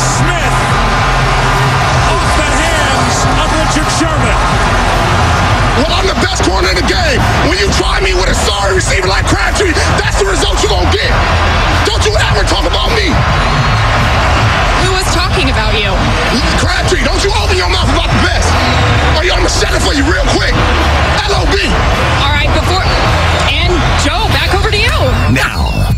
Smith. Off the hands of Richard Sherman. Well, I'm the best corner in the game. When you try me with a sorry receiver like Crabtree, that's the result you're gonna get. Don't you ever talk about me. Who was talking about you? Crabtree, don't you open your mouth about the best. Or you, I'm gonna shut it for you real quick. LOB. All right, before. And Joe, back over to you. Now, back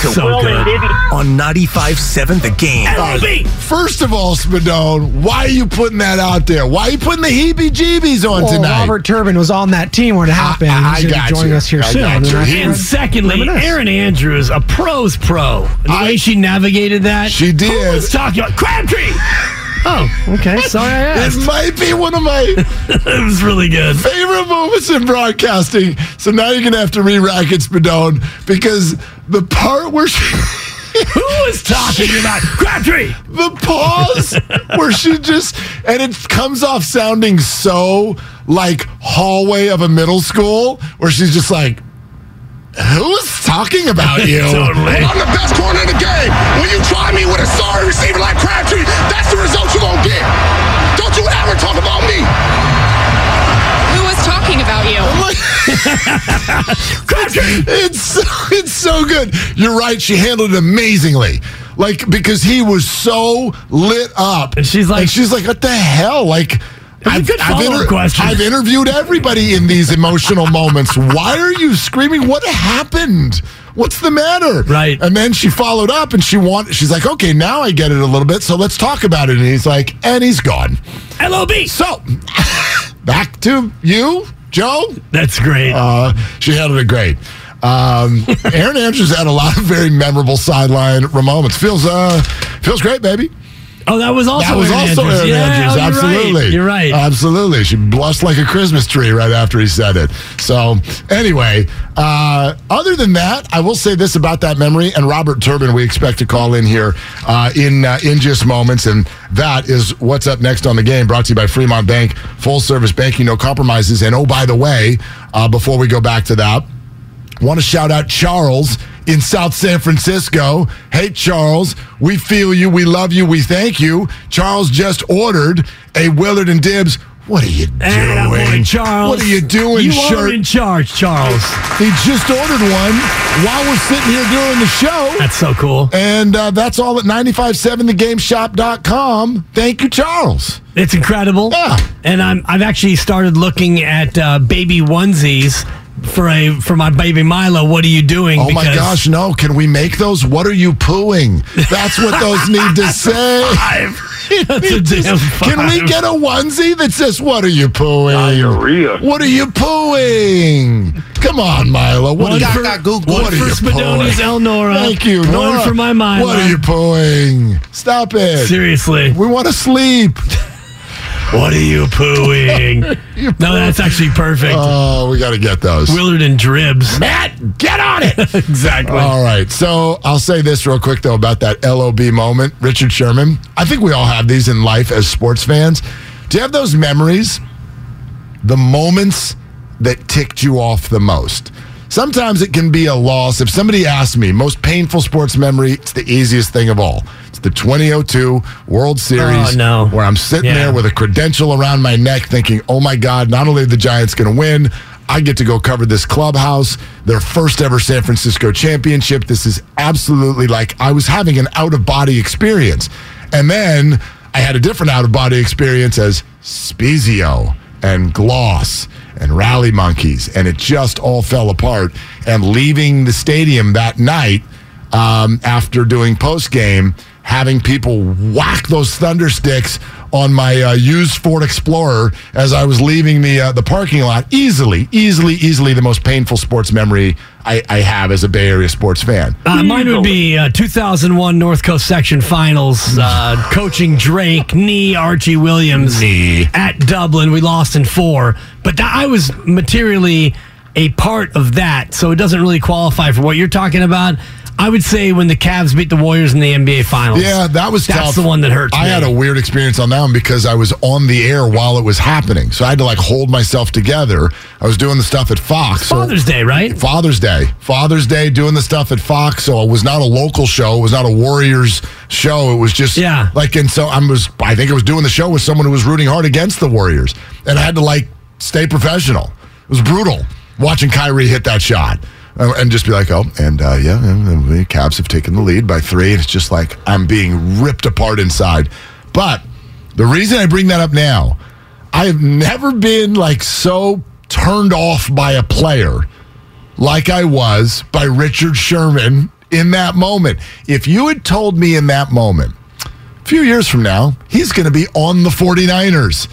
to So good. on 95.7 The Game. First of all, Spadone, why are you putting that out there? Why are you putting the heebie-jeebies on Well, tonight? Robert Turbin was on that team when it happened. I- I He's going got to join you. us here I soon. got And you. I And And secondly, reminisce. Erin Andrews, a pro's pro. The I- way she navigated that. She did. Who was talking about Crabtree? Oh, okay. Sorry I asked. might be one of my it was really good. favorite moments in broadcasting. So now you're going to have to re-rack it, Spadone, because the part where she... Who was talking about Crabtree? the pause where she just and it comes off sounding so like hallway of a middle school where she's just like who's talking about you Totally. I'm the best corner in the game. When you try me with a sorry receiver like Crabtree, that's the result you're gonna get. Don't you ever talk about me. Who was talking about you? it's so, it's so good you're right she handled it amazingly like because he was so lit up And she's like- and she's like what the hell like good follow-up question. I've interviewed everybody in these emotional moments. Why are you screaming? What happened? What's the matter? Right. And then she followed up and she want she's like, okay, now I get it a little bit, so let's talk about it. And he's like, and he's gone. LOB. So back to you, Joe. That's great. Uh, she handled it great. Um, Erin Andrews had a lot of very memorable sideline moments. Feels uh, feels great, baby. Oh, that was also That was Erin also Andrews. Erin yeah, Andrews. oh, you're Absolutely. Right. You're right. Absolutely. She blushed like a Christmas tree right after he said it. So, anyway, uh, other than that, I will say this about that memory. And Robert Turbin, we expect to call in here uh, in uh, in just moments. And that is what's up next on the game. Brought to you by Fremont Bank, full service banking, no compromises. And oh, by the way, uh, before we go back to that, Want to shout out Charles in South San Francisco. Hey, Charles, we feel you. We love you. We thank you. Charles just ordered a Willard and Dibs. What are you doing? Charles. What are you doing, You shirt? are in charge, Charles. He just ordered one while we're sitting here doing the show. That's so cool. And uh, that's all at 957thegameshop.com. Thank you, Charles. It's incredible. Yeah. And I'm I've actually started looking at uh, baby onesies for a for my baby Milo. What are you doing? Oh my gosh, no. Can we make those? What are you pooing? That's what those need to say. That's a damn Can we get a onesie that says, What are you pooing? Diarrhea. What are you pooing? Come on, Milo. What One are you for, What one are for you Spadoni's pooing? Elnora. Thank you. One for my Milo. What are you pooing? Stop it. Seriously. We want to sleep. What are you pooing? no, that's actually perfect. Oh, we got to get those. Willard and Dibs. Matt, get on it. exactly. All right. So I'll say this real quick, though, about that LOB moment. Richard Sherman. I think we all have these in life as sports fans. Do you have those memories? The moments that ticked you off the most? Sometimes it can be a loss. If somebody asks me, most painful sports memory, it's the easiest thing of all. The 2002 World Series Oh, no. where I'm sitting Yeah. there with a credential around my neck thinking, oh my God, not only are the Giants going to win, I get to go cover this clubhouse, their first ever San Francisco championship. This is absolutely like I was having an out of body experience. And then I had a different out of body experience as Spiezio and Glaus and Rally Monkeys. And it just all fell apart. And leaving the stadium that night um, after doing post game, having people whack those thunder sticks on my uh, used Ford Explorer as I was leaving the uh, the parking lot. Easily, easily, easily the most painful sports memory I, I have as a Bay Area sports fan. Uh, mine would be uh, 2001 North Coast Section Finals, uh, coaching Drake, knee Archie Williams Knee. at Dublin. We lost in four, but that, I was materially a part of that, so it doesn't really qualify for what you're talking about. I would say when the Cavs beat the Warriors in the NBA Finals. Yeah, that was That's tough. the one that hurts I me. had a weird experience on that one because I was on the air while it was happening, so I had to like hold myself together. I was doing the stuff at Fox. so- Father's Day, right? Father's Day. Father's Day doing the stuff at Fox. So it was not a local show. It was not a Warriors show. It was just Yeah. like and so I was I think I was doing the show with someone who was rooting hard against the Warriors. And I had to like stay professional. It was brutal watching Kyrie hit that shot. Uh, And just be like, oh, and uh, yeah, and the Cavs have taken the lead by three. And it's just like I'm being ripped apart inside. But the reason I bring that up now, I have never been like so turned off by a player like I was by Richard Sherman in that moment. If you had told me in that moment, a few years from now, he's going to be on the 49ers,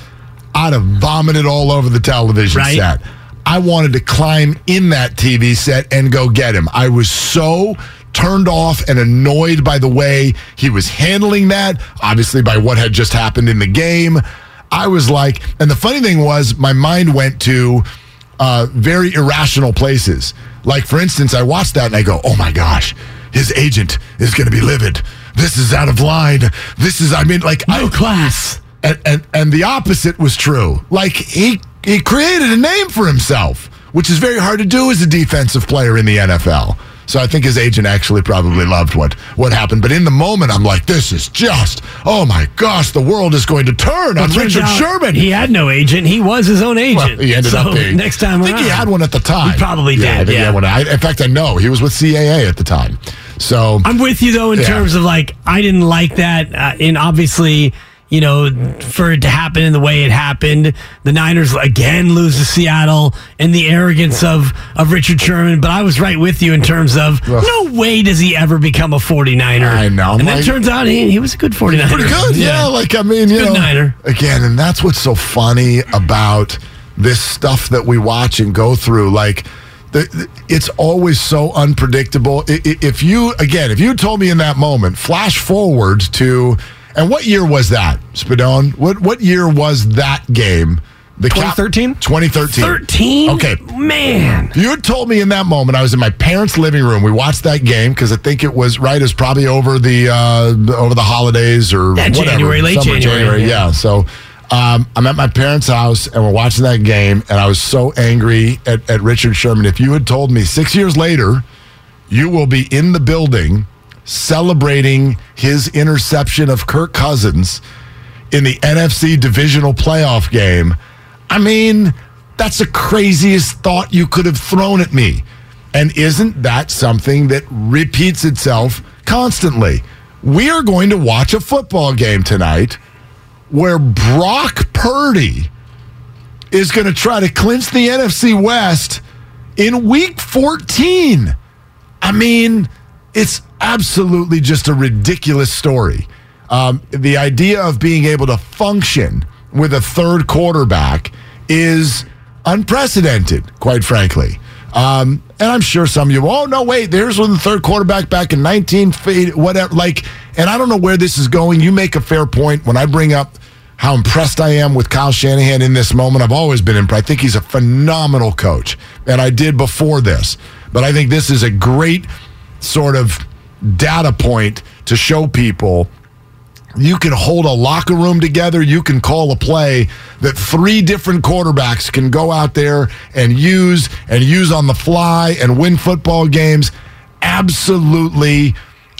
I'd have vomited all over the television Right. set. I wanted to climb in that TV set and go get him. I was so turned off and annoyed by the way he was handling that, obviously by what had just happened in the game. I was like, and the funny thing was, my mind went to uh, very irrational places. Like, for instance, I watched that and I go, oh my gosh, his agent is going to be livid. This is out of line. This is, I mean, like, No I, class. and, and and the opposite was true. Like he he created a name for himself, which is very hard to do as a defensive player in the NFL. So I think his agent actually probably loved what what happened. But in the moment, I'm like, this is just oh my gosh, the world is going to turn on Turns Richard out Sherman. He had no agent. He was his own agent. Well, he ended So up being. next time I think he had one at the time. He probably Yeah, I did, think he yeah. had one. I, in fact, I know he was with CAA at the time. So I'm with you though in Yeah. terms of like I didn't like that, uh, and obviously you know for it to happen in the way it happened, the Niners again lose to Seattle, and the arrogance of of Richard Sherman. But I was right with you in terms of Ugh. no way does he ever become a 49er. I know. and then Like- turns out he, he was a good 49er. pretty good. Yeah, like I mean, you Good know, Niner. again, and that's what's so funny about this stuff that we watch and go through. Like, it's always so unpredictable. If you again, if you told me in that moment, flash forward to, and what year was that, Spadone? What what year was that game? The Cap- 2013? 2013. 13. Okay. man. If you had told me in that moment, I was in my parents' living room. We watched that game because I think it was right. It was probably over the uh, over the holidays or Yeah, whatever, January, late summer, January, Yeah. yeah. So um, I'm at my parents' house and we're watching that game, and I was so angry at, at Richard Sherman. If you had told me six years later, you will be in the building celebrating his interception of Kirk Cousins in the NFC divisional playoff game. I mean, that's the craziest thought you could have thrown at me. And isn't that something that repeats itself constantly? We are going to watch a football game tonight where Brock Purdy is going to try to clinch the NFC West in week 14. I mean, it's absolutely just a ridiculous story. Um, the idea of being able to function with a third quarterback is unprecedented, quite frankly. Um, and I'm sure some of you, oh no, wait, there's when the third quarterback back in 19 feet, whatever. Like, and I don't know where this is going. You make a fair point when I bring up how impressed I am with Kyle Shanahan in this moment. I've always been impressed. I think he's a phenomenal coach, and I did before this. But I think this is a great sort of data point to show people you can hold a locker room together. You can call a play that three different quarterbacks can go out there and use and use on the fly and win football games. Absolutely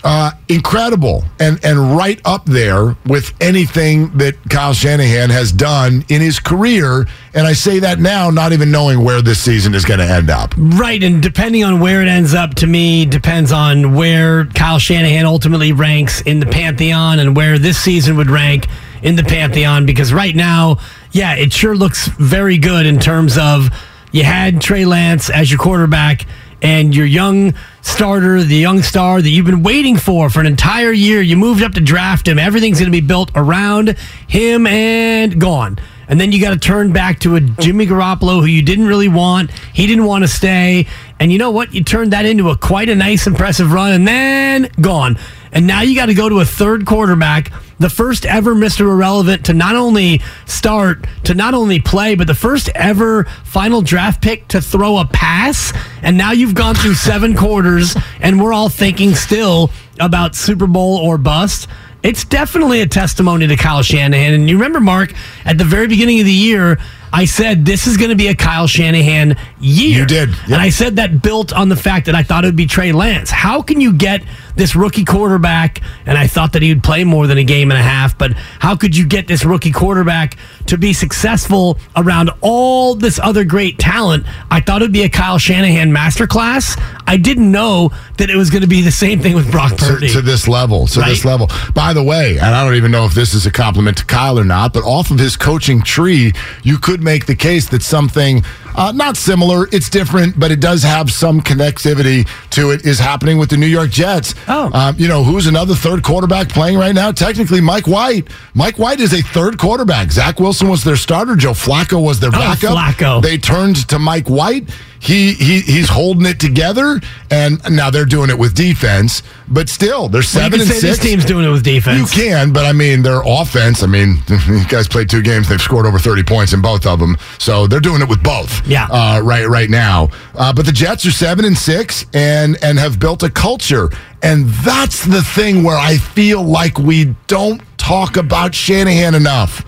uh, incredible and and right up there with anything that Kyle Shanahan has done in his career. And I say that now, not even knowing where this season is going to end up. Right, and depending on where it ends up, to me, depends on where Kyle Shanahan ultimately ranks in the pantheon and where this season would rank in the pantheon. Because right now, yeah, it sure looks very good in terms of you had Trey Lance as your quarterback and your young starter, the young star that you've been waiting for for an entire year. You moved up to draft him. Everything's going to be built around him and gone. And then you got to turn back to a Jimmy Garoppolo who you didn't really want. He didn't want to stay. And you know what? You turned that into a quite a nice, impressive run and then gone. And now you got to go to a third quarterback, the first ever Mr. Irrelevant to not only start, to not only play, but the first ever final draft pick to throw a pass. And now you've gone through seven quarters, and we're all thinking still about Super Bowl or bust. It's definitely a testimony to Kyle Shanahan. And you remember, Mark, at the very beginning of the year, I said this is going to be a Kyle Shanahan year. You did. Yep. And I said that built on the fact that I thought it would be Trey Lance. How can you get this rookie quarterback? And I thought that he would play more than a game and a half, but how could you get this rookie quarterback to be successful around all this other great talent? I thought it would be a Kyle Shanahan masterclass. I didn't know that it was going to be the same thing with Brock Purdy. To, to this level, to Right. this level. By the way, and I don't even know if this is a compliment to Kyle or not, but off of his coaching tree, you could make the case that something uh, not similar, it's different, but it does have some connectivity to it, is happening with the New York Jets. Oh. Um, you know, who's another third quarterback playing right now? Technically, Mike White. Mike White is a third quarterback. Zach Wilson was their starter. Joe Flacco was their Oh, backup. Flacco. They turned to Mike White. He, he he's holding it together, and now they're doing it with defense. But still, they're Well, you seven can and say six. this team's doing it with defense. You can, but I mean, their offense. I mean, you guys played two games. They've scored over thirty points in both of them, so they're doing it with both. Yeah. uh, right, right now. Uh, but the Jets are seven and six, and and have built a culture, and that's the thing where I feel like we don't talk about Shanahan enough.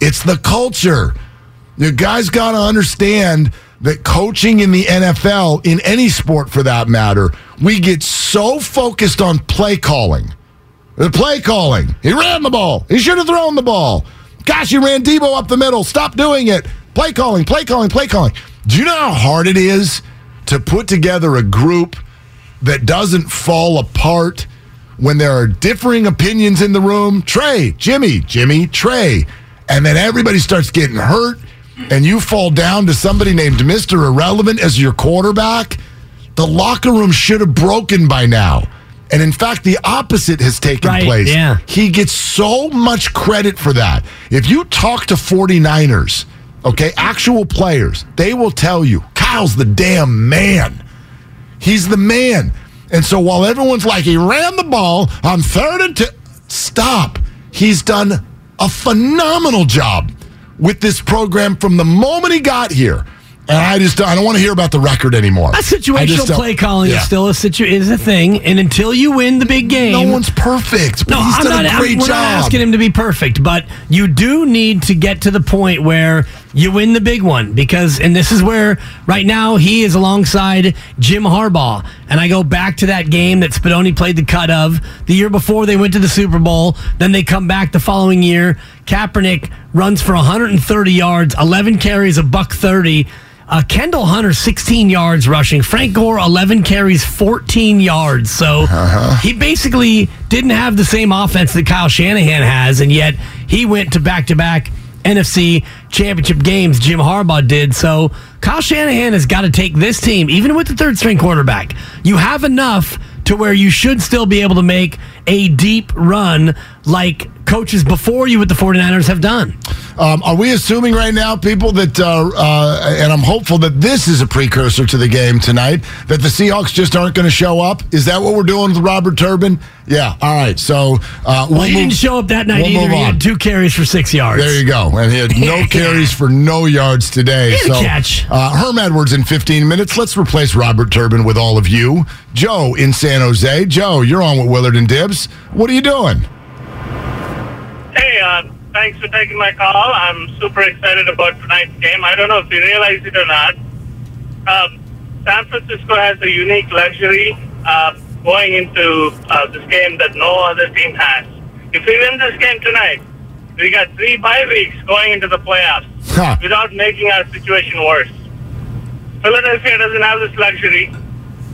It's the culture. You guys got to understand that coaching in the NFL, in any sport for that matter, we get so focused on play calling. The play calling. He ran the ball. He should have thrown the ball. Gosh, he ran Deebo up the middle. Stop doing it. Play calling, play calling, play calling. Do you know how hard it is to put together a group that doesn't fall apart when there are differing opinions in the room? Trey, Jimmy, Jimmy, Trey. And then everybody starts getting hurt, and you fall down to somebody named Mr. Irrelevant as your quarterback. The locker room should have broken by now. And in fact, the opposite has taken Right, place. yeah. He gets so much credit for that. If you talk to 49ers, okay, actual players, they will tell you Kyle's the damn man. He's the man. And so while everyone's like, he ran the ball on third and two, stop. He's done a phenomenal job with this program from the moment he got here. And I just I don't want to hear about the record anymore. A situational play calling Yeah. is still a situ- is a thing, and until you win the big game, No one's perfect, but No, he's I'm done not. a I'm- great we're job. not asking him to be perfect, but you do need to get to the point where you win the big one because, and this is where right now he is alongside Jim Harbaugh, and I go back to that game that Spadoni played the cut of the year before they went to the Super Bowl. Then they come back the following year. Kaepernick runs for 130 yards, 11 carries, a buck 30. Uh, Kendall Hunter, 16 yards rushing. Frank Gore, 11 carries, 14 yards. So he basically didn't have the same offense that Kyle Shanahan has, and yet he went to back to back NFC championship games. Jim Harbaugh did. So Kyle Shanahan has got to take this team, even with the third string quarterback. You have enough to where you should still be able to make a deep run like coaches before you with the 49ers have done. Um, are we assuming right now, people, that, uh, uh, and I'm hopeful that this is a precursor to the game tonight, that the Seahawks just aren't going to show up? Is that what we're doing with Robert Turbin? Yeah. All right. So uh, we'll Well, he move- didn't show up that night we'll either. He had two carries for six yards. There you go. And he had no carries for no yards today. He so, catch. Uh, Herm Edwards in 15 minutes. Let's replace Robert Turbin with all of you. Joe in San Jose. Joe, you're on with Willard and Dibs. What are you doing? Thanks for taking my call. I'm super excited about tonight's game. I don't know if you realize it or not. Um, San Francisco has a unique luxury uh, going into uh, this game that no other team has. If we win this game tonight, we got three bye weeks going into the playoffs Huh. without making our situation worse. Philadelphia doesn't have this luxury.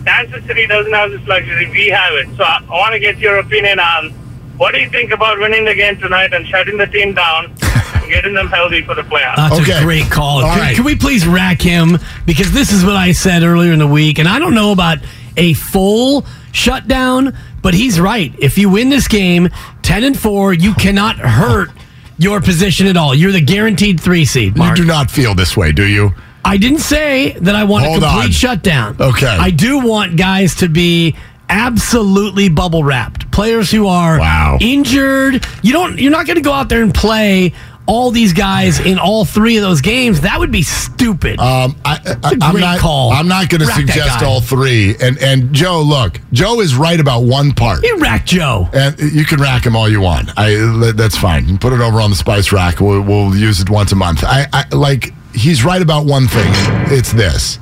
Kansas City doesn't have this luxury. We have it. So I, I want to get your opinion on what do you think about winning the game tonight and shutting the team down and getting them healthy for the playoffs? That's Okay. a great call. Can, right. can we please rack him? Because this is what I said earlier in the week, and I don't know about a full shutdown, but he's right. If you win this game, ten and four, you cannot hurt your position at all. You're the guaranteed three seed. You do not feel this way, do you? I didn't say that I want Hold a complete on. shutdown. Okay. I do want guys to be absolutely bubble wrapped. Players who are Wow. injured. You don't you're not going to go out there and play all these guys in all three of those games. That would be stupid. Um, I, I, a I'm not. call. I'm not going to suggest all three. And and Joe, look, Joe is right about one part. you rack Joe. And you can rack him all you want. I that's fine. You put it over on the spice rack. We'll, we'll use it once a month. I, I like. He's right about one thing. It's this: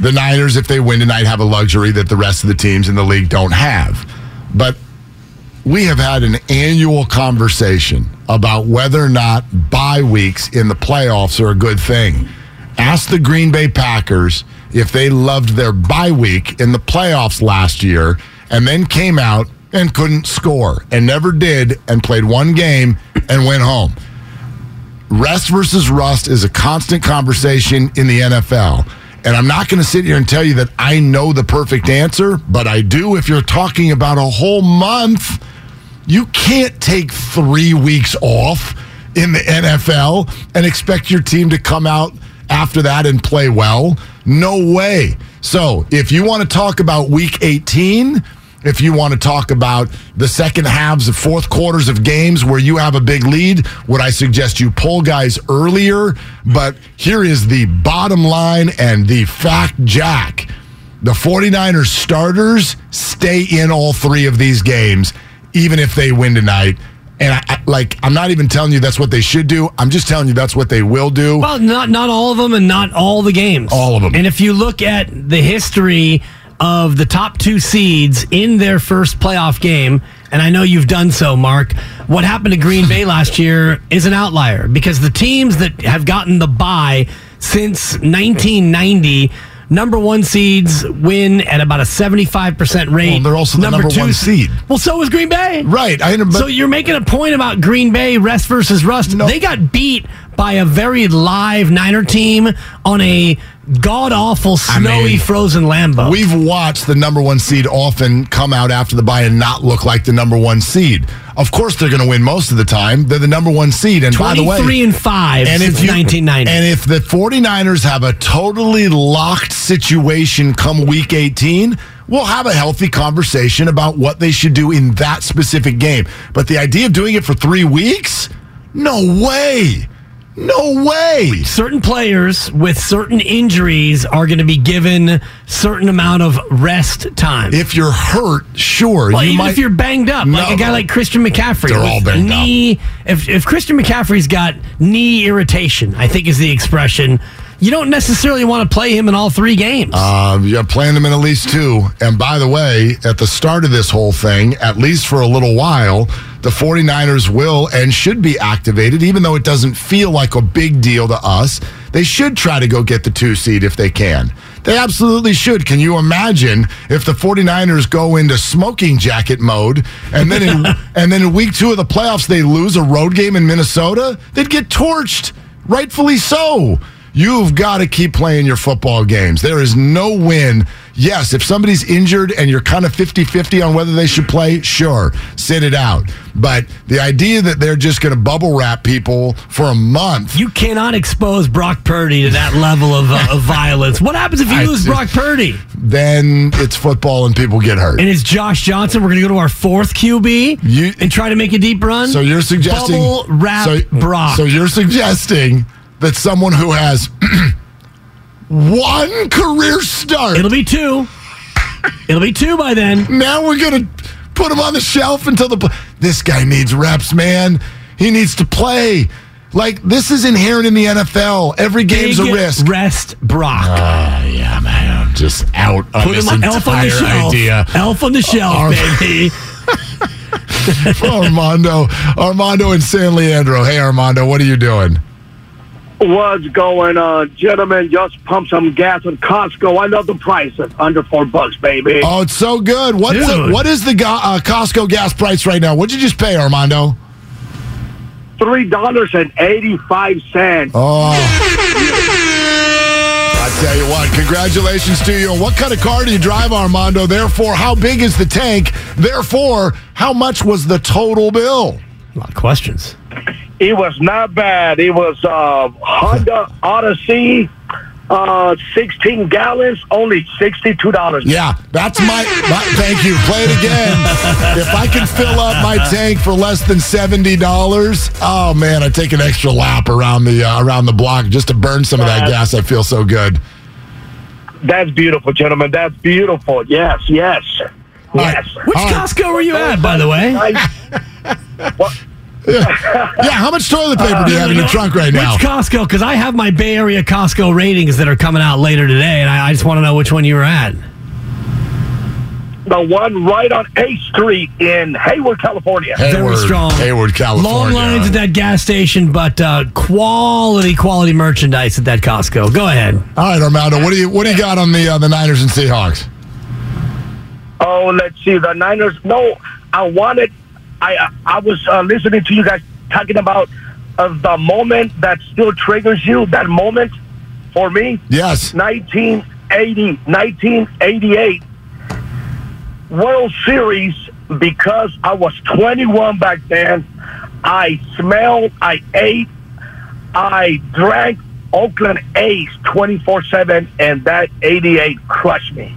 the Niners, if they win tonight, have a luxury that the rest of the teams in the league don't have. But we have had an annual conversation about whether or not bye weeks in the playoffs are a good thing. Ask the Green Bay Packers if they loved their bye week in the playoffs last year and then came out and couldn't score and never did and played one game and went home. Rest versus rust is a constant conversation in the NFL. And I'm not going to sit here and tell you that I know the perfect answer, but I do if you're talking about a whole month. You can't take three weeks off in the NFL and expect your team to come out after that and play well. No way. So if you want to talk about week 18, if you want to talk about the second halves of fourth quarters of games where you have a big lead, would I suggest you pull guys earlier? But here is the bottom line and the fact, Jack. The 49ers starters stay in all three of these games, even if they win tonight. And I, I, like, I'm not even telling you that's what they should do. I'm just telling you that's what they will do. Well, not not all of them, and not all the games. All of them. And if you look at the history of the top two seeds in their first playoff game, and I know you've done so, Mark. What happened to Green Bay last year is an outlier because the teams that have gotten the bye since 1990. Number one seeds win at about a 75% rate. Well, they're also the number one seed. Well, so was Green Bay. Right. I, but, So you're making a point about Green Bay rest versus rust. No. They got beat by a very live Niner team on a god awful snowy mean, frozen Lambeau. We've watched the number one seed often come out after the bye and not look like the number one seed. Of course, they're going to win most of the time. They're the number one seed. And by the way, 23 and 5 and if you, 1990. And if the 49ers have a totally locked situation come week 18, we'll have a healthy conversation about what they should do in that specific game. But the idea of doing it for three weeks? No way. No way. certain players with certain injuries are going to be given certain amount of rest time. If you're hurt, sure. well, you even might, if you're banged up, like a guy like Christian McCaffrey, They're all banged up. knee. If if Christian McCaffrey's got knee irritation, I think is the expression. You don't necessarily want to play him in all three games. Um, you're playing him in at least two. And by the way, at the start of this whole thing, at least for a little while, the 49ers will and should be activated, even though it doesn't feel like a big deal to us. They should try to go get the two seed if they can. They absolutely should. Can you imagine if the 49ers go into smoking jacket mode and then in, and then in week two of the playoffs they lose a road game in Minnesota? They'd get torched. Rightfully so. You've got to keep playing your football games. There is no win. Yes, if somebody's injured and you're kind of 50 50 on whether they should play, sure, sit it out. But the idea that they're just going to bubble wrap people for a month. You cannot expose Brock Purdy to that level of, uh, of violence. What happens if you I lose Brock Purdy? then it's football and people get hurt. And it's Josh Johnson. We're going to go to our fourth QB You- and try to make a deep run. So you're suggesting bubble wrap so, Brock. So you're suggesting that someone who has one career start It'll be two. It'll be two by then. now we're gonna put him on the shelf until the pl- this guy needs reps, man. He needs to play. Like this is inherent in the NFL. Every game's Big a risk. Rest Brock. Oh yeah, man, I'm just out on Put this him on elf on the entire shelf. idea. Elf on the shelf, Ar- baby. Armando, Armando and San Leandro. Hey, Armando, what are you doing? What's going on, gentlemen? Just pump some gas at Costco. I love the prices, under four bucks, baby. Oh, it's so good. What's the, what is the ga- uh, Costco gas price right now? What'd you just pay, Armando? Three dollars and eighty-five cents. Oh. I tell you what, congratulations to you. And what kind of car do you drive, Armando? Therefore, how big is the tank? Therefore, how much was the total bill? A lot of questions. It was not bad. It was uh, Honda Odyssey, uh, sixteen gallons, only sixty-two dollars. Yeah, that's my, my. Thank you. Play it again. if I can fill up my tank for less than seventy dollars, oh man, I take an extra lap around the uh, around the block just to burn some of that gas. I feel so good. That's beautiful, gentlemen. That's beautiful. Yes, yes, yes. Which All right. Costco were you at, by the way? I, what? Yeah, yeah. how much toilet paper do you have in your trunk right now? Which Costco? Because I have my Bay Area Costco ratings that are coming out later today, and I, I just want to know which one you were at. The one right on A Street in Hayward, California. Very Hayward, strong. Hayward, California. Long lines at that gas station, but uh, quality, quality merchandise at that Costco. Go ahead. All right, Armando, what do you what do you got on the uh, the Niners and Seahawks? Oh, let's see. The Niners. No, I wanted. I I, was uh, listening to you guys talking about uh, the moment that still triggers you. That moment for me. Yes. 1980, 1988 World Series. Because I was 21 back then, I smelled, I ate, I drank Oakland A's 24 7, and that 88 crushed me.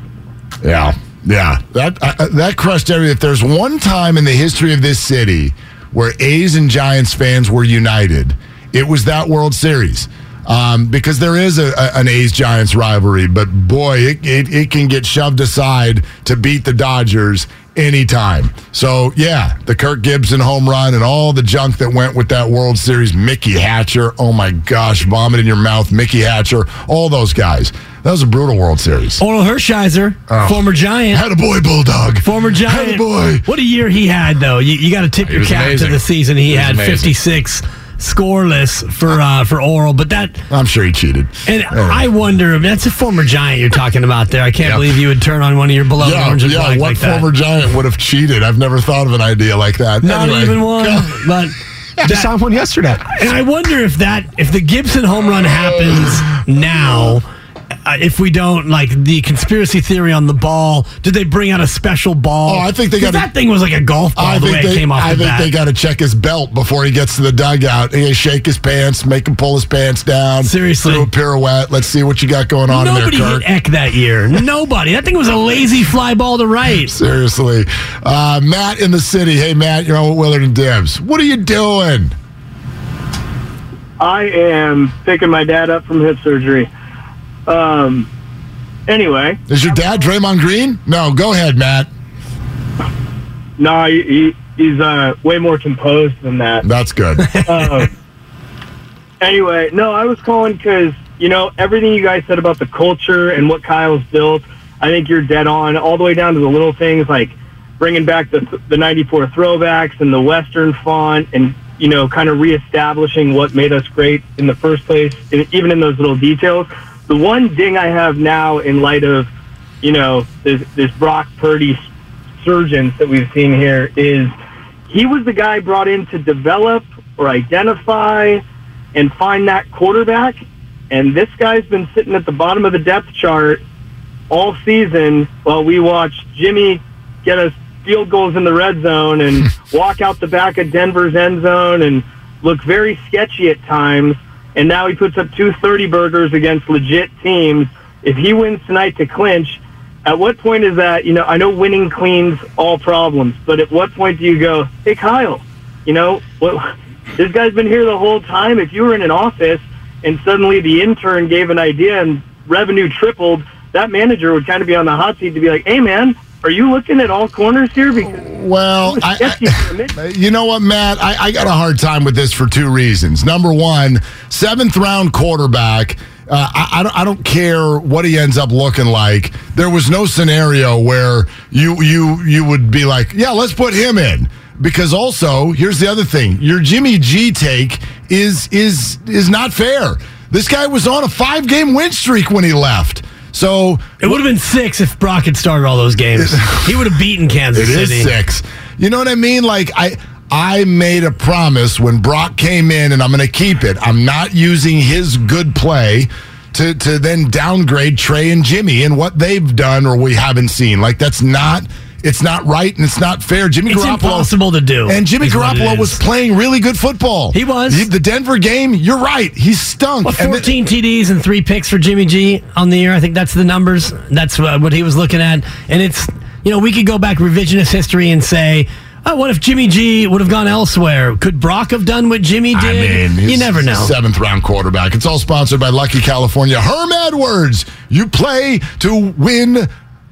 Yeah, yeah. That uh, that crushed everything. If there's one time in the history of this city where A's and Giants fans were united, it was that World Series. Um, because there is a, a- an A's Giants rivalry, but boy, it, it, it can get shoved aside to beat the Dodgers anytime. So, yeah, the Kirk Gibson home run and all the junk that went with that World Series, Mickey Hatcher, oh my gosh, vomit in your mouth, Mickey Hatcher, all those guys. That was a brutal World Series. Orel Hershiser, Oh. former Giant. Had a boy, Bulldog. Former Giant. had a boy. What a year he had, though. You, you got to tip your cap amazing. to the season. He, He had amazing. 56 scoreless for uh, for Orel, but that I'm sure he cheated. and I wonder if that's a former Giant you're talking about there. I can't believe you would turn on one of your beloved yeah, orange and yeah. black What like that. former giant would have cheated? I've never thought of an idea like that. Not Anyway, even one, but. Just saw one yesterday. And I wonder if that if the Gibson home run happens now, if we don't like the conspiracy theory on the ball, did they bring out a special ball? Oh, I think they gotta- that thing was like a golf ball I the way think it they, came off I the think bat. they got to check his belt before he gets to the dugout. He shake his pants, make him pull his pants down. Seriously. do a pirouette. Let's see what you got going on Nobody in there, hit Kirk. Eck that year. Nobody. That thing was a lazy fly ball to right. Seriously, uh, Matt in the city. Hey, Matt, you're on with Willard and Dibs. What are you doing? I am picking my dad up from hip surgery. Um. Anyway, Is your dad Draymond Green? No, go ahead, Matt. no, he, he, he's uh, way more composed than that. That's good. Um, anyway, no, I was calling because you know everything you guys said about the culture and what Kyle's built. I think you're dead on, all the way down to the little things like bringing back the the '94 throwbacks and the Western font, and you know, kind of reestablishing what made us great in the first place, even in those little details. The one ding I have now, in light of you know this this Brock Purdy surgeons that we've seen here, is he was the guy brought in to develop or identify and find that quarterback. And this guy's been sitting at the bottom of the depth chart all season while we watch Jimmy get us field goals in the red zone and walk out the back of Denver's end zone and look very sketchy at times. And now he puts up two 30 burgers against legit teams. If he wins tonight to clinch, at what point is that, you know, I know winning cleans all problems, but at what point do you go, hey, Kyle, you know, what, this guy's been here the whole time. If you were in an office and suddenly the intern gave an idea and revenue tripled, that manager would kind of be on the hot seat to be like, hey, man, are you looking at all corners here? Because Well, I, I, you know what, Matt? I, I got a hard time with this for two reasons. Number one, seventh round quarterback. Uh, I, I, don't, I don't care what he ends up looking like. There was no scenario where you you you would be like, yeah, let's put him in. Because also, here's the other thing: your Jimmy G take is is is not fair. This guy was on a five game win streak when he left. So it would have been six if Brock had started all those games. he would have beaten Kansas It City. is six. You know what I mean? Like I I made a promise when Brock came in and I'm going to keep it. I'm not using his good play to to then downgrade Trey and Jimmy and what they've done or we haven't seen. Like that's not it's not right and it's not fair. Jimmy It's Garoppolo impossible to do, And Jimmy is what it Garoppolo was playing really good football. He was. The Denver game, you're right. He stunk. Then- 14 TDs and three picks for Jimmy G on the year? I think that's the numbers. That's what he was looking at. And it's, you know, we could go back revisionist history and say, oh, what if Jimmy G would have gone elsewhere? Could Brock have done what Jimmy did? I mean, you never know. Seventh round quarterback. It's all sponsored by Lucky California. Herm Edwards. You play to win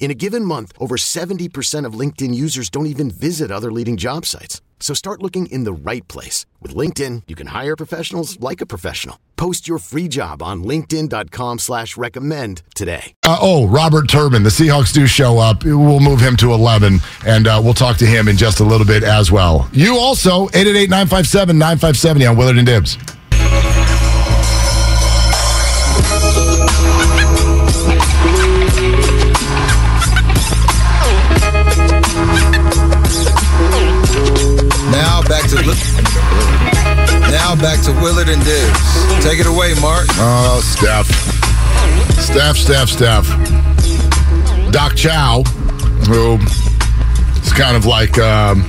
In a given month, over 70% of LinkedIn users don't even visit other leading job sites. So start looking in the right place. With LinkedIn, you can hire professionals like a professional. Post your free job on linkedin.com slash recommend today. uh, oh, Robert Turbin, the Seahawks do show up. We'll move him to 11, and uh, we'll talk to him in just a little bit as well. You also, 888-957-9570 on Willard and Dibs. Now back to now back to Willard and Dibs. Take it away, Mark. Oh, Steph. Steph, Steph, Steph. Doc Chao, who is kind of like, um,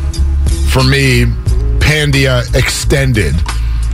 for me, Pandia Extended.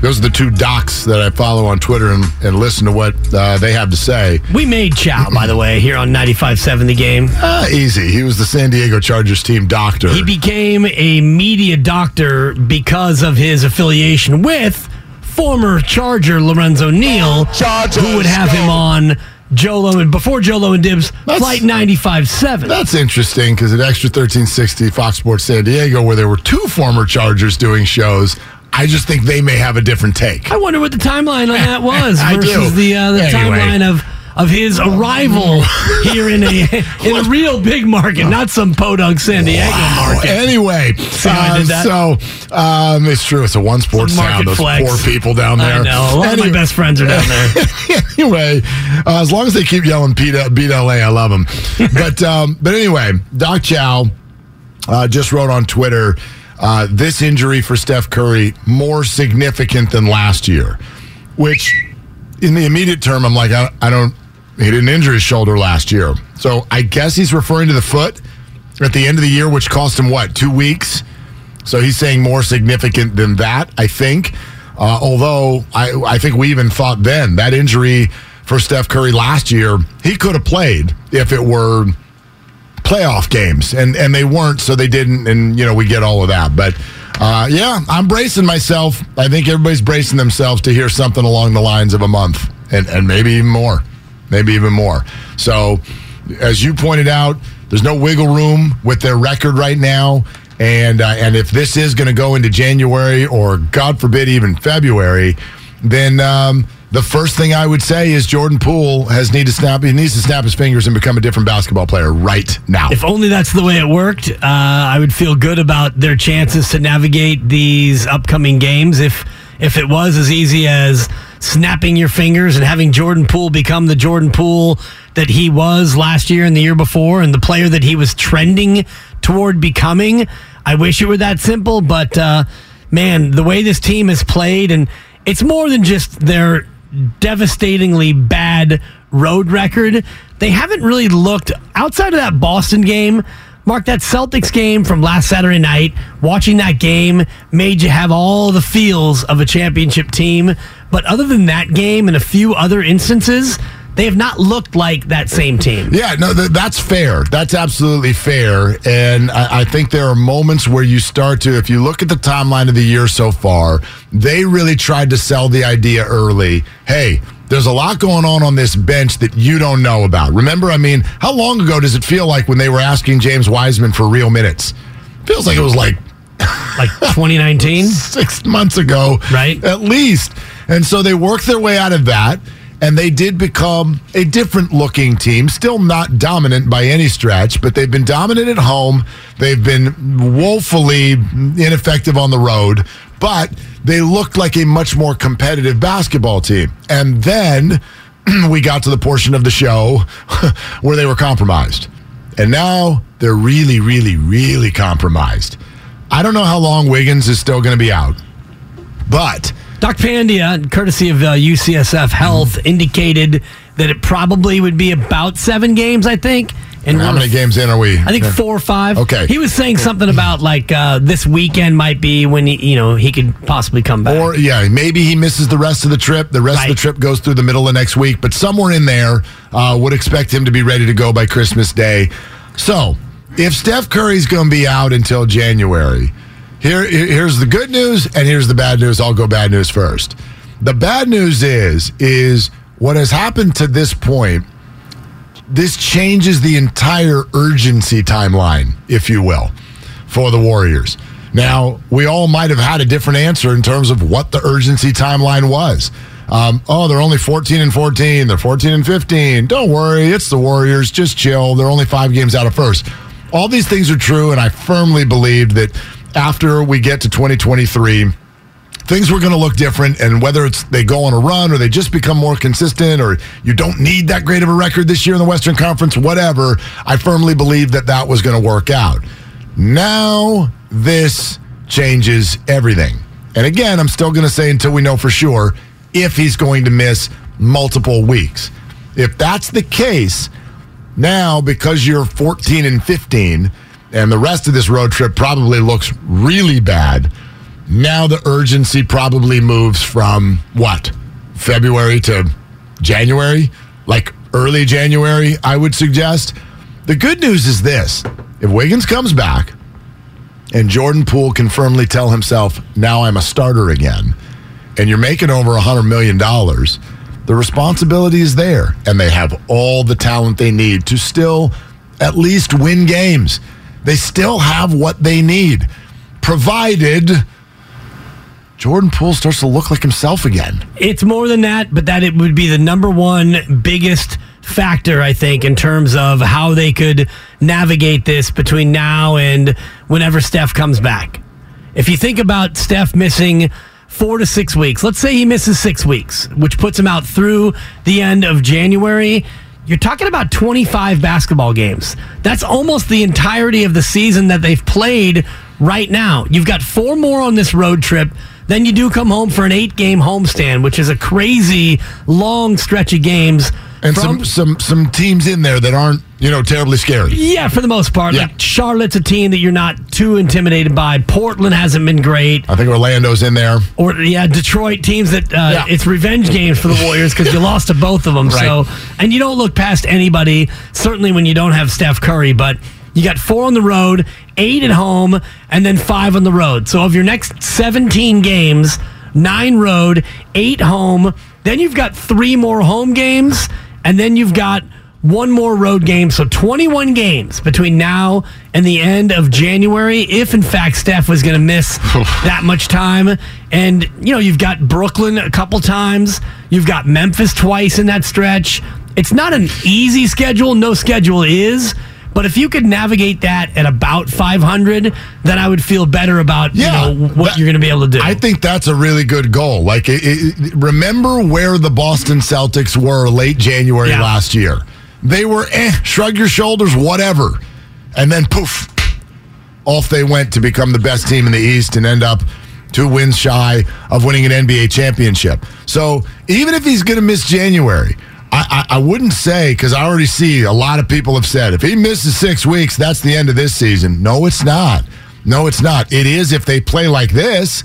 Those are the two docs that I follow on Twitter and, and listen to what uh, they have to say. We made Chao, by the way, here on 95.7 The Game. Uh, easy. He was the San Diego Chargers team doctor. He became a media doctor because of his affiliation with former Charger Lorenzo Neal, who would have him on Joe Low and before Joe Low and Dibs, Flight 95.7. That's interesting because at XTRA 1360 Fox Sports San Diego, where there were two former Chargers doing shows, I just think they may have a different take. I wonder what the timeline on that was versus the uh, the Anyway. timeline of of his arrival here in a in a real big market, not some podunk San Diego market. Anyway, See how I uh, so um, it's true. It's a one sports town. Those flex. poor people down there. I know. A lot of my best friends are down there. anyway, uh, as long as they keep yelling beat, beat LA, I love them. but um, but anyway, Doc Chao uh, just wrote on Twitter uh, this injury for Steph Curry more significant than last year, which in the immediate term, I'm like, I, I don't. He didn't injure his shoulder last year, so I guess he's referring to the foot at the end of the year, which cost him what two weeks. So he's saying more significant than that, I think. Uh, although I, I think we even thought then that injury for Steph Curry last year, he could have played if it were playoff games, and and they weren't, so they didn't, and you know we get all of that. But uh, yeah, I'm bracing myself. I think everybody's bracing themselves to hear something along the lines of a month. and and maybe even more, maybe even more. So, as you pointed out, there's no wiggle room with their record right now. And uh, and if this is going to go into January or God forbid even February, then um, the first thing I would say is Jordan Poole has need to snap. He needs to snap his fingers and become a different basketball player right now. If only that's the way it worked, uh, I would feel good about their chances to navigate these upcoming games. If if it was as easy as snapping your fingers and having Jordan Poole become the Jordan Poole that he was last year and the year before, and the player that he was trending toward becoming, I wish it were that simple. But uh, man, the way this team has played, and it's more than just their devastatingly bad road record. They haven't really looked outside of that Boston game. Mark, that Celtics game from last Saturday night, watching that game made you have all the feels of a championship team. But other than that game and a few other instances, they have not looked like that same team. Yeah, no, th- that's fair. That's absolutely fair. And I-, I think there are moments where you start to, if you look at the timeline of the year so far, they really tried to sell the idea early. Hey, there's a lot going on on this bench that you don't know about. Remember, I mean, how long ago does it feel like when they were asking James Wiseman for real minutes? Feels like it was like like 2019, six months ago, right? At least. And so they worked their way out of that, and they did become a different looking team. Still not dominant by any stretch, but they've been dominant at home. They've been woefully ineffective on the road, but they looked like a much more competitive basketball team. And then we got to the portion of the show where they were compromised. And now they're really, really, really compromised. I don't know how long Wiggins is still going to be out, but Doc Pandia, courtesy of uh, UCSF Health, indicated that it probably would be about seven games. I think. And how many games in are we? I think four or five. Okay. He was saying something about like uh, this weekend might be when he, you know he could possibly come back. Or yeah, maybe he misses the rest of the trip. The rest Right. of the trip goes through the middle of next week, but somewhere in there, uh, would expect him to be ready to go by Christmas Day. So, if Steph Curry's going to be out until January, here here- here's the good news and here's the bad news. I'll go bad news first. The bad news is is what has happened to this point. This changes the entire urgency timeline, if you will, for the Warriors. Now, we all might have had a different answer in terms of what the urgency timeline was. Um, oh, they're only 14 and 14. They're 14 and 15. Don't worry, it's the Warriors. Just chill. They're only five games out of first. All these things are true, and I firmly believe that after we get to 2023, things were going to look different and whether it's they go on a run or they just become more consistent or you don't need that great of a record this year in the western conference whatever i firmly believe that that was going to work out. Now this changes everything. And again i'm still going to say until we know for sure if he's going to miss multiple weeks. If that's the case now because you're 14 and 15 and the rest of this road trip probably looks really bad. Now the urgency probably moves from what? February to january? Like early january i would suggest? The good news is this. If wiggins comes back and jordan poole can firmly tell himself now i'm a starter again and you're making over a $100 million the responsibility is there. And they have all the talent they need to still at least win games they still have what they need provided Jordan Poole starts to look like himself again. It's more than that, but that it would be the number one biggest factor, I think, in terms of how they could navigate this between now and whenever Steph comes back. If you think about Steph missing four to six weeks, let's say he misses six weeks, which puts him out through the end of January. You're talking about 25 basketball games. That's almost the entirety of the season that they've played right now. You've got four more on this road trip. Then you do come home for an eight game homestand, which is a crazy long stretch of games. And some some some teams in there that aren't, you know, terribly scary. Yeah, for the most part. Yeah. Like Charlotte's a team that you're not too intimidated by. Portland hasn't been great. I think Orlando's in there. Or yeah, Detroit teams that uh, Yeah. it's revenge games for the Warriors because you lost to both of them. So and you don't look past anybody. Certainly when you don't have Steph Curry, but you got four on the road, eight at home, and then five on the road. So of your next 17 games, nine road, eight home, Then you've got three more home games, and then you've got one more road game. So 21 games between now and the end of January, if in fact Steph was going to miss that much time. And, you know, you've got Brooklyn a couple times, you've got Memphis twice in that stretch. It's not an easy schedule. No schedule is. But if you could navigate that at about 500, then I would feel better about Yeah, you know what that- you're going to be able to do. I think that's a really good goal. Like, it, it, remember where the Boston Celtics were late January Yeah. last year? They were, eh, shrug your shoulders, whatever. And then poof, off they went to become the best team in the East and end up two wins shy of winning an NBA championship. So even if he's going to miss January, I, I, I wouldn't say, because I already see a lot of people have said, if he misses six weeks, that's the end of this season. No, it's not. No, it's not. It is if they play like this.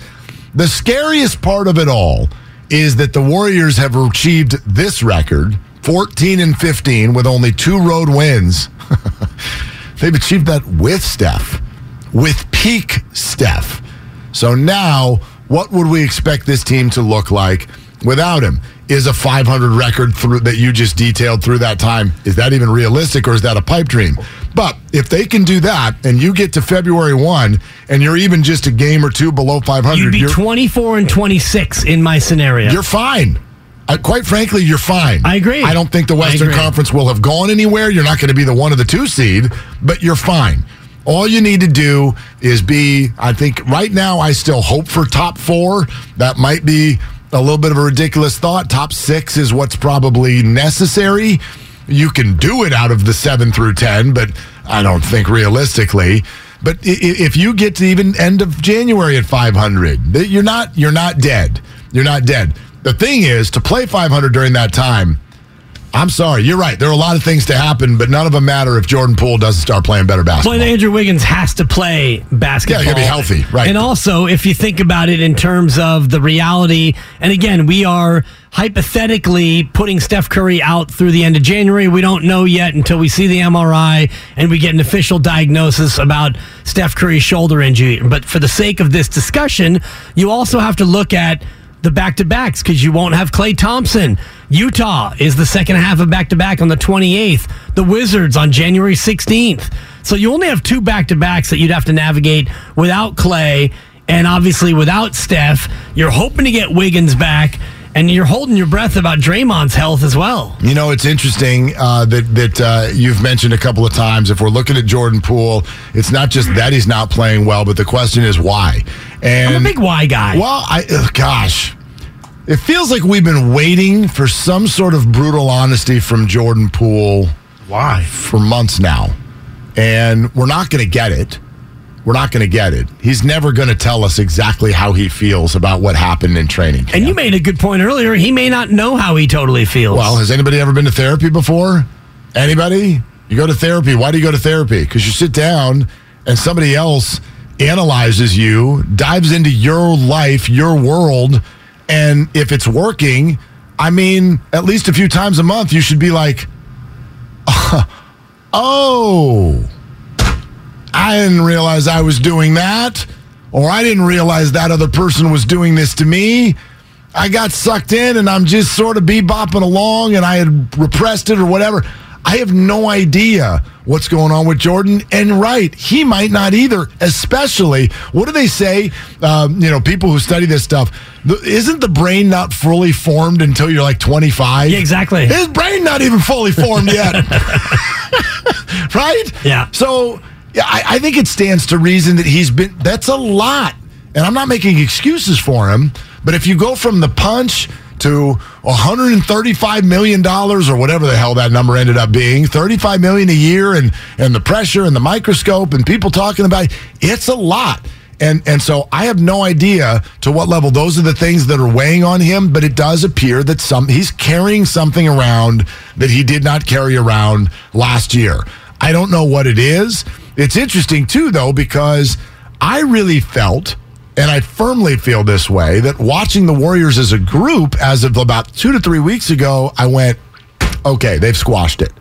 The scariest part of it all is that the Warriors have achieved this record 14 and 15 with only two road wins. They've achieved that with Steph, with peak Steph. So now, what would we expect this team to look like without him? Is a 500 record through that you just detailed through that time? Is that even realistic, or is that a pipe dream? But if they can do that, and you get to February one, and you're even just a game or two below 500, You'd be you're, 24 and 26 in my scenario. you're fine. Uh, quite frankly, you're fine. I agree. I don't think the Western. Conference will have gone anywhere. You're not going to be the one of the two seed, but you're fine. All you need to do is be, I think right now, I still hope for top four. That might be a little bit of a ridiculous thought. Top six is what's probably necessary. You can do it out of the seven through 10, but I don't think realistically. But if you get to even end of January at 500, you're not you're not dead. You're not dead. The thing is to play 500 during that time. I'm sorry, you're right. There are a lot of things to happen, but none of them matter if Jordan Poole doesn't start playing better basketball. But Andrew Wiggins has to play basketball. Yeah, he gotta be healthy, right. And also, if you think about it in terms of the reality, and again, we are hypothetically putting Steph Curry out through the end of January. We don't know yet until we see the MRI and we get an official diagnosis about Steph Curry's shoulder injury. But for the sake of this discussion, you also have to look at the back to backs because you won't have Klay Thompson. Utah is the second half of back to back on the 28th. The Wizards on January 16th. So you only have two back to backs that you'd have to navigate without Clay and obviously without Steph. You're hoping to get Wiggins back and you're holding your breath about Draymond's health as well. You know, it's interesting uh, that that uh, you've mentioned a couple of times. If we're looking at Jordan Poole, it's not just that he's not playing well, but the question is why. And I'm a big why guy. Well, I ugh, gosh, it feels like we've been waiting for some sort of brutal honesty from Jordan Poole. Why? For months now, and we're not going to get it. We're not going to get it. He's never going to tell us exactly how he feels about what happened in training. Camp. And you made a good point earlier. He may not know how he totally feels. Well, has anybody ever been to therapy before? Anybody? You go to therapy. Why do you go to therapy? Because you sit down and somebody else analyzes you, dives into your life, your world, and if it's working, I mean, at least a few times a month, you should be like, oh, I didn't realize I was doing that, or I didn't realize that other person was doing this to me. I got sucked in and I'm just sort of bebopping along and I had repressed it or whatever. I have no idea what's going on with Jordan. And right, he might not either, especially, what do they say? Um, you know, people who study this stuff, isn't the brain not fully formed until you're like 25? Yeah, exactly. His brain not even fully formed yet. right? Yeah. So yeah, I, I think it stands to reason that he's been. That's a lot, and I'm not making excuses for him. But if you go from the punch to 135 million dollars or whatever the hell that number ended up being, 35 million a year, and and the pressure and the microscope and people talking about it, it's a lot. And and so I have no idea to what level those are the things that are weighing on him, but it does appear that some he's carrying something around that he did not carry around last year. I don't know what it is. It's interesting too though because I really felt and I firmly feel this way that watching the Warriors as a group as of about 2 to 3 weeks ago, I went, "Okay, they've squashed it."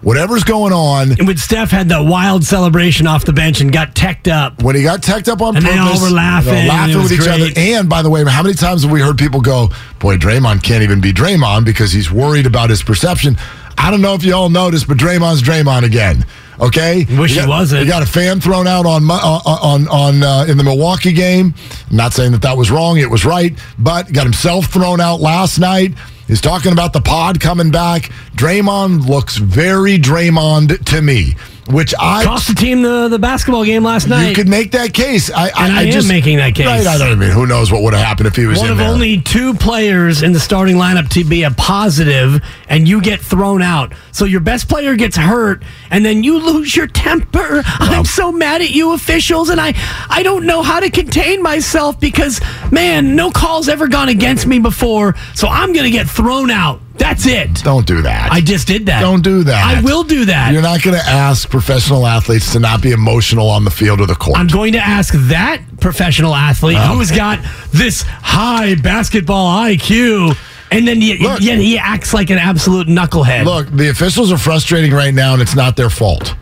Whatever's going on. And when Steph had that wild celebration off the bench and got teched up. When he got teched up on And they purpose, all were laughing, laughing with each other. And by the way, how many times have we heard people go, "Boy, Draymond can't even be Draymond because he's worried about his perception." I don't know if you all noticed, but Draymond's Draymond again. Okay, Wish We he got- wasn't. We got a fan thrown out on Mo- on on, on uh, in the Milwaukee game. I'm not saying that that was wrong; it was right. But got himself thrown out last night. He's talking about the pod coming back. Draymond looks very Draymond to me, which I Cost the team the, the basketball game last night. you could make that case. I, And I am just, making that case. Right, I don't mean who knows what would have happened if he was One in of there. only two players in the starting lineup to be a positive, and you get thrown out. So your best player gets hurt, and then you lose your temper. I'm so mad at you officials, and I, I don't know how to contain myself because, man, no call's ever gone against me before, so I'm going to get thrown out. That's it. Don't do that. I just did that. Don't do that. I will do that. You're not going to ask professional athletes to not be emotional on the field or the court. I'm going to ask that professional athlete who's got this high basketball IQ, and then yet, Look. yet he acts like an absolute knucklehead. Look, the officials are frustrating right now, and it's not their fault.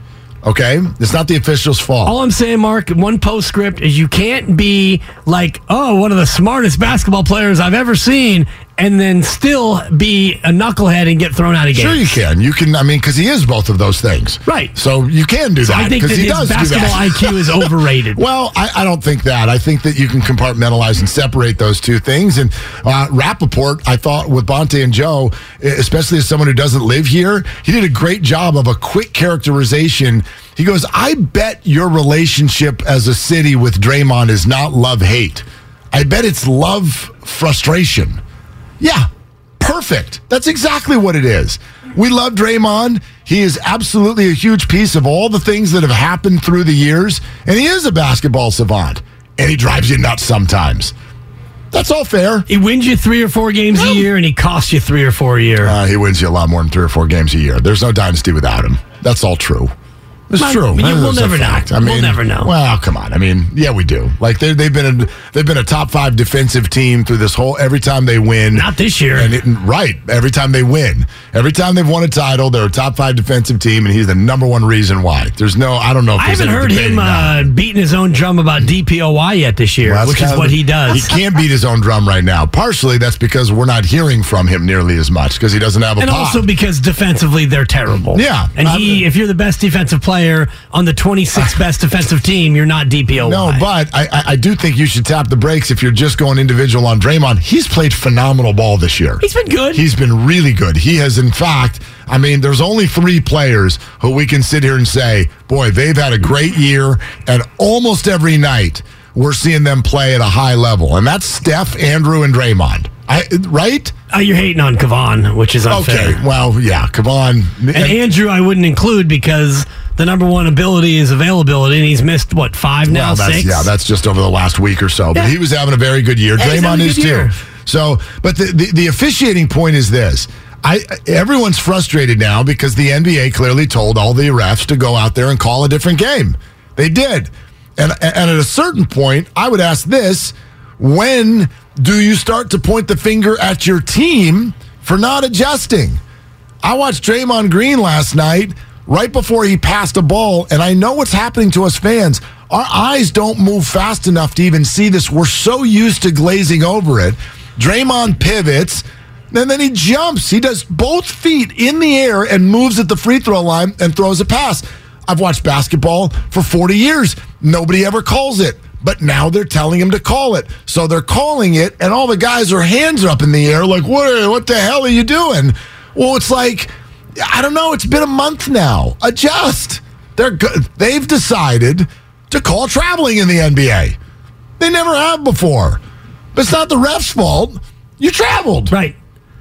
Okay, it's not the officials' fault. All I'm saying, Mark, one postscript is you can't be like, oh, one of the smartest basketball players I've ever seen, and then still be a knucklehead and get thrown out of games. Sure, you can. You can. I mean, because he is both of those things. Right. So you can do So that. I think that he his does do basketball that. IQ is overrated. Well, I, I don't think that. I think that you can compartmentalize and separate those two things. And uh, Rappaport, I thought with Bonte and Joe, especially as someone who doesn't live here, he did a great job of a quick characterization. He goes, I bet your relationship as a city with Draymond is not love hate. I bet it's love frustration. Yeah, perfect. That's exactly what it is. We love Draymond. He is absolutely a huge piece of all the things that have happened through the years, and he is a basketball savant. And he drives you nuts sometimes. That's all fair. He wins you three or four games a year, and he costs you three or four a year. Uh, he wins you a lot more than three or four games a year. There's no dynasty without him. That's all true. It's Well, true. you- That we'll never know. I We'll mean, never know. Well, come on. I mean, yeah, we do. Like they, they've been a, they've been a top five defensive team through this whole. Every time they win, Not this year. And it, right, every time they win, every time they've won a title, they're a top five defensive team, and he's the number one reason why. There's no, I don't know. If I haven't heard him uh, beating his own drum about DPOY yet this year, Well, which is what he does. He can't beat his own drum right now. Partially, that's because we're not hearing from him nearly as much because he doesn't have a and pod. also because defensively they're terrible. Yeah. and he, if you're the best defensive player on the 26th best defensive team, you're not DPOY. No, but I, I, do think you should tap the brakes if you're just going individual on Draymond. He's played phenomenal ball this year. he's been good. He's been really good. He has, in fact, I mean, there's only three players who we can sit here and say, boy, they've had a great year, and almost every night we're seeing them play at a high level, and that's Steph, Andrew, and Draymond. I, right? Uh, you're hating on Kevon, which is unfair. Okay. Well, yeah, on. And Andrew, I wouldn't include because the number one ability is availability, and he's missed what five now, Well, that's, six. Yeah, that's just over the last week or so. But Yeah. he was having a very good year. Yeah, Draymond is too. So, but the, the the officiating point is this. I everyone's frustrated now because the NBA clearly told all the refs to go out there and call a different game. They did. And and at a certain point, I would ask this, when do you start to point the finger at your team for not adjusting? I watched Draymond Green last night right before he passed a ball, and I know what's happening to us fans. Our eyes don't move fast enough to even see this. We're so used to glazing over it. Draymond pivots, and then he jumps. He does both feet in the air and moves at the free throw line and throws a pass. I've watched basketball for 40 years. Nobody ever calls it. But now they're telling him to call it. So they're calling it, and all the guys are hands up in the air, like, what, what the hell are you doing? Well, it's like, I don't know. It's been a month now. Adjust. They're good. They've decided to call traveling in the NBA. They never have before. But it's not the ref's fault. You traveled. right.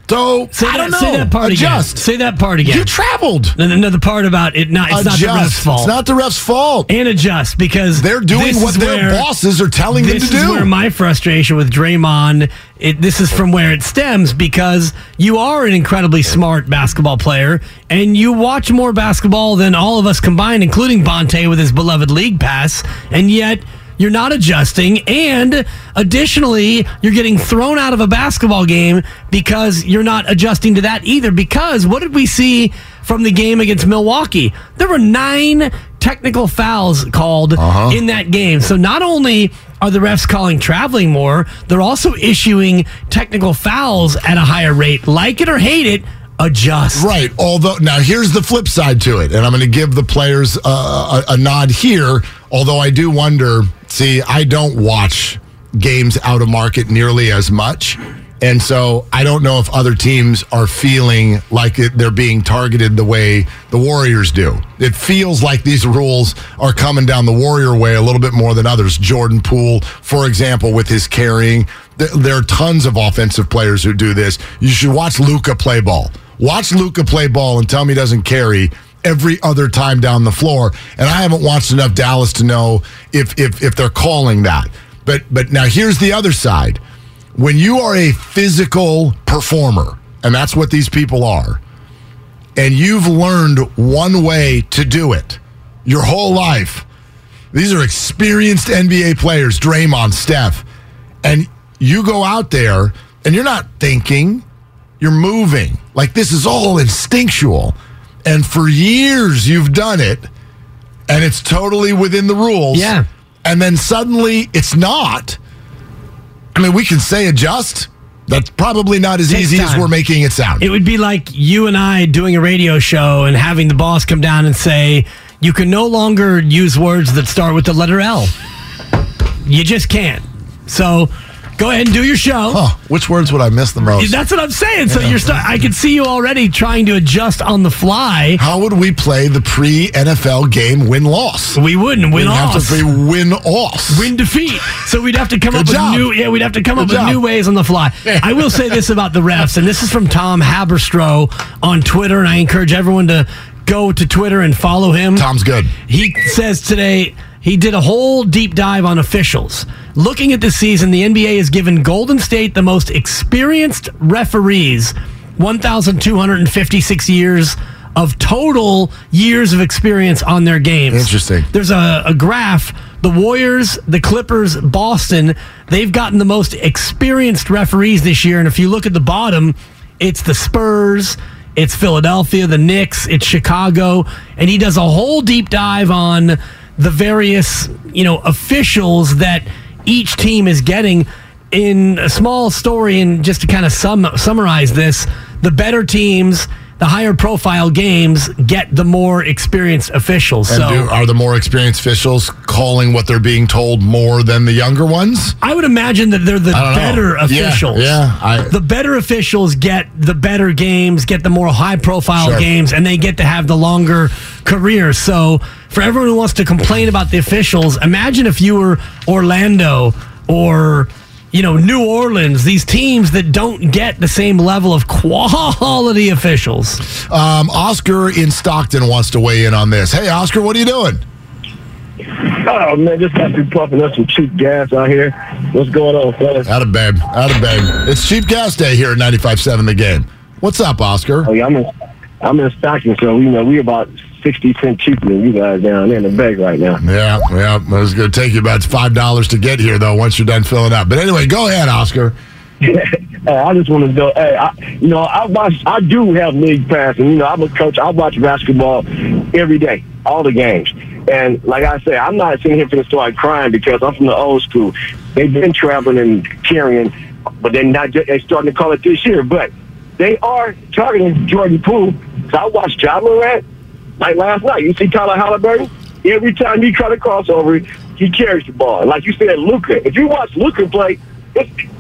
So Say I don't know. Say that part Adjust. again. Say that part again. You traveled. And another part about it. Not it's Adjust. not the ref's fault. It's not the ref's fault. and adjust because They're doing what their bosses are telling them to do. this is where my frustration with Draymond. It, this is from where it stems because you are an incredibly smart basketball player and you watch more basketball than all of us combined, including Bonte with his beloved league pass, and yet. You're not adjusting, and additionally, you're getting thrown out of a basketball game because you're not adjusting to that either. Because what did we see from the game against Milwaukee. There were nine technical fouls called Uh-huh. in that game. So not only are the refs calling traveling more, they're also issuing technical fouls at a higher rate. Like it or hate it, adjust. Right. Although now here's the flip side to it, and I'm going to give the players uh, a, a nod here. Although I do wonder. See, I don't watch games out of market nearly as much, and so I don't know if other teams are feeling like they're being targeted the way the Warriors do. It feels like these rules are coming down the Warrior way a little bit more than others. Jordan Poole, for example, with his carrying. There are tons of offensive players who do this. You should watch Luka play ball. Watch Luka play ball and tell me he doesn't carry every other time down the floor. And I haven't watched enough Dallas to know if if if they're calling that. But but now here's the other side. When you are a physical performer, and that's what these people are, and you've learned one way to do it your whole life. These are experienced NBA players, Draymond, Steph, and you go out there and you're not thinking, you're moving. Like this is all instinctual. And for years you've done it and it's totally within the rules. Yeah. And then suddenly it's not. I mean, we can say adjust. That's probably not as Takes easy as we're making it sound. It would be like you and I doing a radio show and having the boss come down and say, you can no longer use words that start with the letter L. You just can't. So go ahead and do your show. Huh, which words would I miss the most? That's what I'm saying. So you're st- I can see you already trying to adjust on the fly. How would we play the pre NFL game win loss? We wouldn't win We'd have to play win loss. Win defeat. So we'd have to come Good up job. with new yeah, we'd have to come up Good with new ways on the fly. I will say this about the refs, and this is from Tom Haberstroh on Twitter, and I encourage everyone to go to Twitter and follow him. Tom's good. He says today he did a whole deep dive on officials. Looking at this season, the NBA has given Golden State the most experienced referees, 1,256 years of total years of experience on their games. Interesting. There's a, a graph. The Warriors, the Clippers, Boston, they've gotten the most experienced referees this year. And if you look at the bottom, it's the Spurs, it's Philadelphia, the Knicks, it's Chicago. And he does a whole deep dive on the various, you know, officials that each team is getting in a small story. And just to kind of sum, summarize this, the better teams, the higher profile games get the more experienced officials. And so do, are the more experienced officials calling what they're being told more than the younger ones? I would imagine that they're the don't know. better Yeah, officials. yeah, I- the better officials get the better games, get the more high profile Sure. games, and they get to have the longer careers. So, for everyone who wants to complain about the officials, imagine if you were Orlando or you know New Orleans, these teams that don't get the same level of quality officials. Um, Oscar in Stockton wants to weigh in on this. Hey, Oscar, what are you doing? Oh man, just got through pumping up some cheap gas out here. What's going on, fellas? Out of bed. Out of bed. It's cheap gas day here at 95.7 The Game. What's up, Oscar? Oh yeah, I'm in, I'm in Stockton, so you know we about sixty cent cheaper than you guys down there in the bag right now. Yeah, yeah. It's going to take you about $5 to get here, though, once you're done filling up. But anyway, go ahead, Oscar. Hey, I just want to know. Hey, I, you know, I watch. I do have league pass, and you know, I'm a coach. I watch basketball every day, all the games. And like I said, I'm not sitting here for to start crying because I'm from the old school. They've been traveling and carrying, but they're not. They're starting to call it this year, but they are targeting Jordan Poole. So I watched John Morant like last night. You see Tyler Haliburton. Every time he try to cross over, he carries the ball. Like you said, Luka. If you watch Luka play,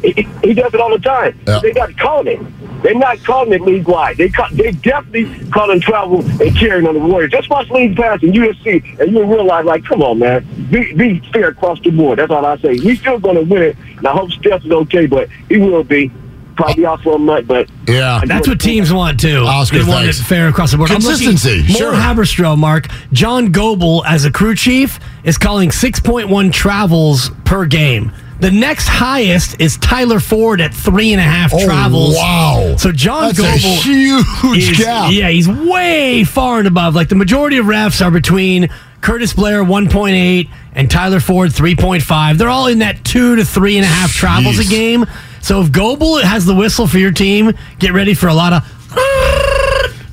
he, he does it all the time. Yeah. They not calling it. They're not calling it league wide. They ca- they definitely calling travel and carrying on the Warriors. Just watch league pass and you'll see, and you'll realize, like, come on, man, be, be fair across the board. That's all I say. We still going to win it. And I hope Steph is okay, but he will be. Probably out for a month, but Yeah. That's what teams want too. Oscar, they want thanks. it fair across the board. I'm looking- Consistency, More sure. Haberstroh, Mark. John Goble, as a crew chief, is calling 6.1 travels per game. The next highest is Tyler Ford at three and a half Oh, travels. wow. So John That's a huge is- gap. Yeah, he's way far and above. Like the majority of refs are between Curtis Blair 1.8 and Tyler Ford 3.5. They're all in that two to three and a half travels a game. So if Goble has the whistle for your team, get ready for a lot of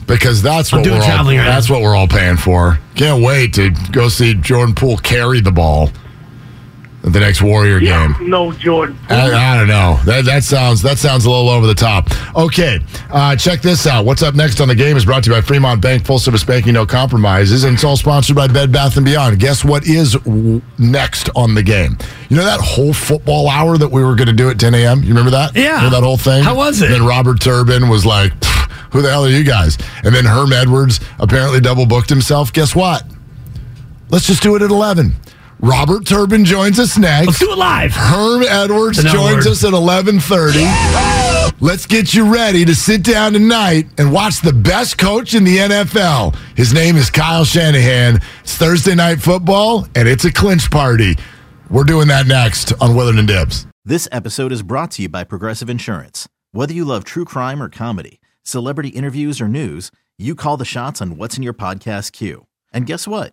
because that's what we're all, that's what we're all paying for. Can't wait to go see Jordan Poole carry the ball the next Warrior game. No, Jordan. I, I don't know. That that sounds that sounds a little over the top. Okay, uh, check this out. What's up next on the game is brought to you by Fremont Bank, full service banking, no compromises, and it's all sponsored by Bed Bath and Beyond. Guess what is w- next on the game? You know that whole football hour that we were going to do at 10 a.m. You remember that? Yeah. Remember that whole thing. How was it? And then Robert Turbin was like, "Who the hell are you guys?" And then Herm Edwards apparently double booked himself. Guess what? Let's just do it at 11. Robert Turbin joins us next. Let's do it live. Herm Edwards An joins hour. us at 11:30. Let's get you ready to sit down tonight and watch the best coach in the NFL. His name is Kyle Shanahan. It's Thursday night football and it's a clinch party. We're doing that next on Willard and Dibs. This episode is brought to you by Progressive Insurance. Whether you love true crime or comedy, celebrity interviews or news, you call the shots on what's in your podcast queue. And guess what?